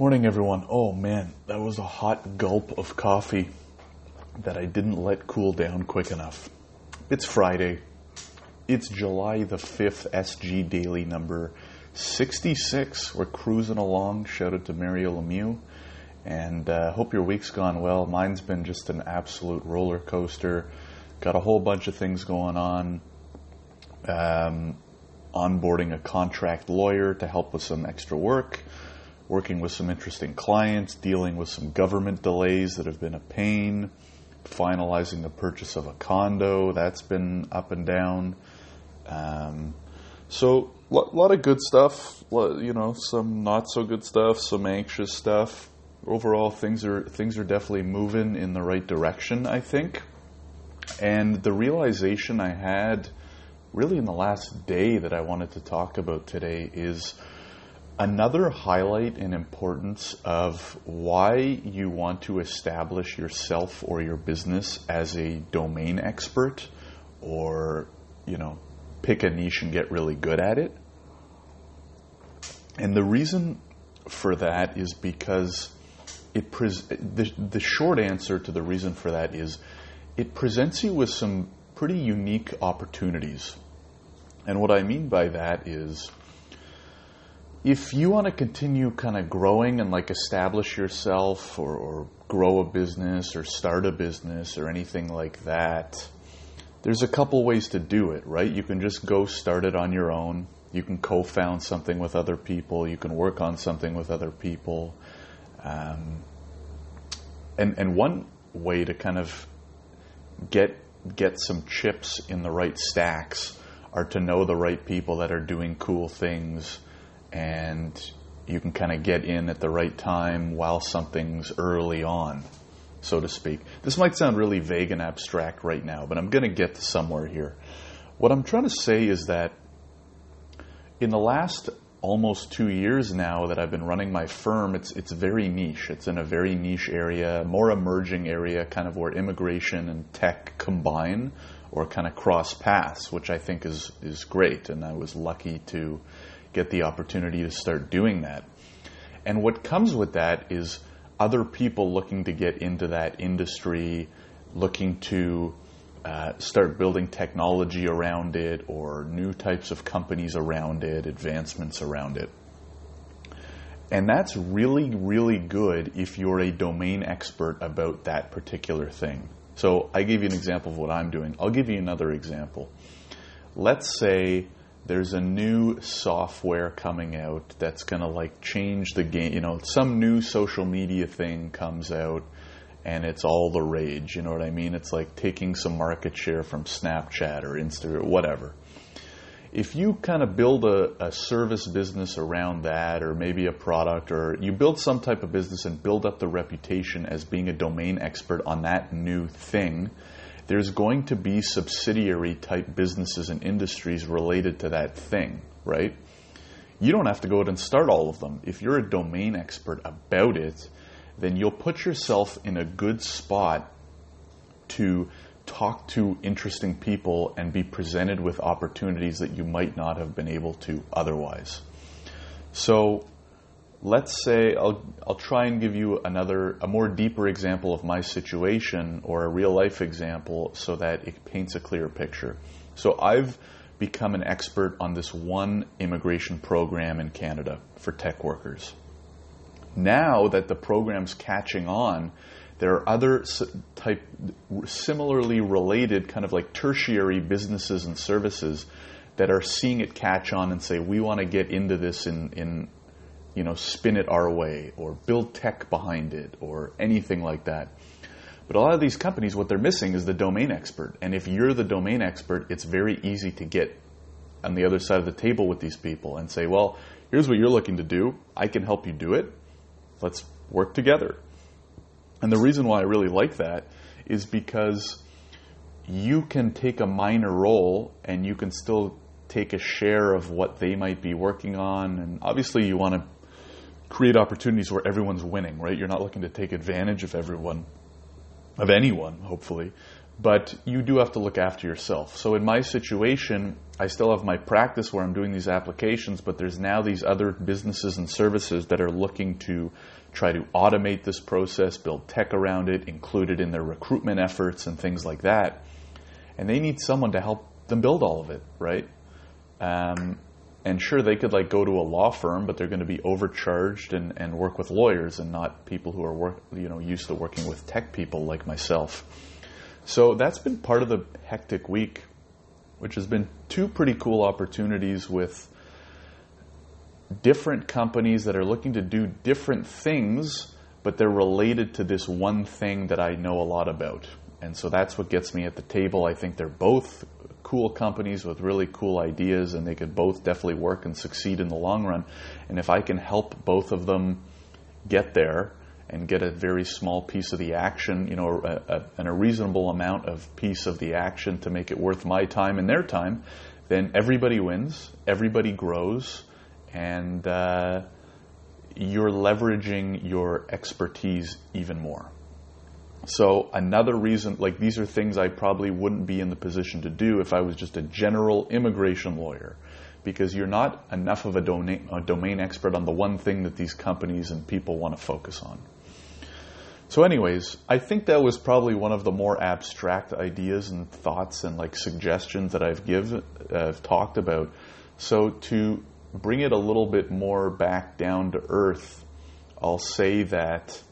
Morning, everyone. Oh man, that was a hot gulp of coffee that I didn't let cool down quick enough. It's Friday. It's July the 5th, SG Daily number 66. We're cruising along. Shout out to Mario Lemieux. And uh, hope your week's gone well. Mine's been just an absolute roller coaster. Got a whole bunch of things going on. Um, onboarding a contract lawyer to help with some extra work working with some interesting clients, dealing with some government delays that have been a pain, finalizing the purchase of a condo, that's been up and down. Um, so a lot, lot, of good stuff, you know, some not so good stuff, some anxious stuff. Overall, things are things are definitely moving in the right direction, I think. And the realization I had really in the last day that I wanted to talk about today is Another highlight and importance of why you want to establish yourself or your business as a domain expert or, you know, pick a niche and get really good at it. And the reason for that is because it pres- the, the short answer to the reason for that is it presents you with some pretty unique opportunities. And what I mean by that is if you want to continue kind of growing and like establish yourself or, or, grow a business or start a business or anything like that, there's a couple ways to do it, right? You can just go start it on your own. You can co found something with other people. You can work on something with other people. Um, and, and one way to kind of get, get some chips in the right stacks are to know the right people that are doing cool things and you can kind of get in at the right time while something's early on, so to speak. This might sound really vague and abstract right now, but I'm going to get to somewhere here. What I'm trying to say is that in the last almost two years now that I've been running my firm, it's it's very niche. It's in a very niche area, more emerging area, kind of where immigration and tech combine or kind of cross paths, which I think is is great. And I was lucky to get the opportunity to start doing that. And what comes with that is other people looking to get into that industry, looking to uh, start building technology around it or new types of companies around it, advancements around it. And that's really, really good if you're a domain expert about that particular thing. So I gave you an example of what I'm doing. I'll give you another example. Let's say there's a new software coming out that's going to like change the game. You know, some new social media thing comes out and it's all the rage. You know what I mean? It's like taking some market share from Snapchat or Insta or whatever. If you kind of build a, a service business around that, or maybe a product, or you build some type of business and build up the reputation as being a domain expert on that new thing, there's going to be subsidiary type businesses and industries related to that thing, right? You don't have to go out and start all of them. If you're a domain expert about it, then you'll put yourself in a good spot to talk to interesting people and be presented with opportunities that you might not have been able to otherwise. So, let's say I'll, I'll try and give you another, a more deeper example of my situation or a real life example so that it paints a clearer picture. So I've become an expert on this one immigration program in Canada for tech workers. Now that the program's catching on, there are other type similarly related kind of like tertiary businesses and services that are seeing it catch on and say we want to get into this in, in you know, spin it our way or build tech behind it or anything like that. But a lot of these companies, what they're missing is the domain expert. And if you're the domain expert, it's very easy to get on the other side of the table with these people and say, well, here's what you're looking to do. I can help you do it. Let's work together. And the reason why I really like that is because you can take a minor role and you can still take a share of what they might be working on. And obviously, you want to create opportunities where everyone's winning, right? You're not looking to take advantage of everyone, of anyone, hopefully. but you do have to look after yourself. So in my situation, I still have my practice where I'm doing these applications, but there's now these other businesses and services that are looking to try to automate this process, build tech around it, include it in their recruitment efforts and things like that. And they need someone to help them build all of it, right? Um, and sure, they could like go to a law firm, but they're going to be overcharged and, and work with lawyers and not people who are work, you know used to working with tech people like myself. So that's been part of the hectic week, which has been two pretty cool opportunities with different companies that are looking to do different things, but they're related to this one thing that I know a lot about. And so that's what gets me at the table. I think they're both cool companies with really cool ideas, and they could both definitely work and succeed in the long run. And if I can help both of them get there and get a very small piece of the action, you know, a, a, and a reasonable amount of piece of the action to make it worth my time and their time, then everybody wins, everybody grows, and uh, you're leveraging your expertise even more. So another reason, like these are things I probably wouldn't be in the position to do if I was just a general immigration lawyer, because you're not enough of a domain, a domain expert on the one thing that these companies and people want to focus on. So, anyways, I think that was probably one of the more abstract ideas and thoughts and like suggestions that I've give, uh, I've talked about. So to bring it a little bit more back down to earth, I'll say that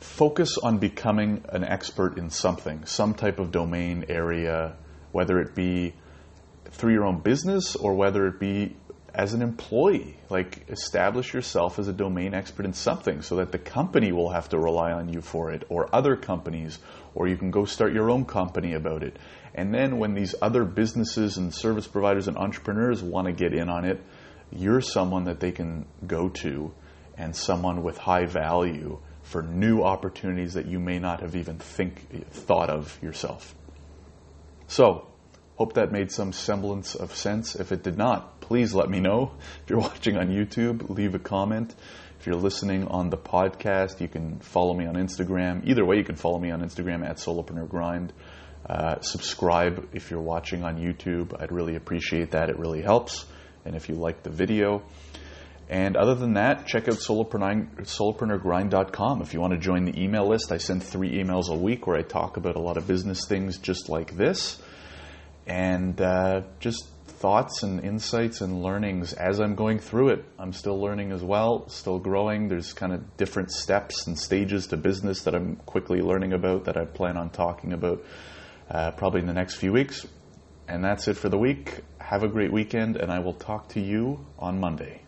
focus on becoming an expert in something, some type of domain area, whether it be through your own business or whether it be as an employee. Like, establish yourself as a domain expert in something so that the company will have to rely on you for it, or other companies, or you can go start your own company about it. And then, when these other businesses and service providers and entrepreneurs want to get in on it, you're someone that they can go to and someone with high value for new opportunities that you may not have even think thought of yourself. So, hope that made some semblance of sense. If it did not, please let me know. If you're watching on YouTube, leave a comment. If you're listening on the podcast, you can follow me on Instagram. Either way, you can follow me on Instagram at Solopreneur Grind. Uh, subscribe if you're watching on YouTube. I'd really appreciate that. It really helps. And if you like the video, and other than that, check out solopreneurgrind.com if you want to join the email list. I send three emails a week where I talk about a lot of business things just like this, and uh, just thoughts and insights and learnings as I'm going through it. I'm still learning as well, still growing. There's kind of different steps and stages to business that I'm quickly learning about that I plan on talking about uh, probably in the next few weeks. And that's it for the week. Have a great weekend, and I will talk to you on Monday.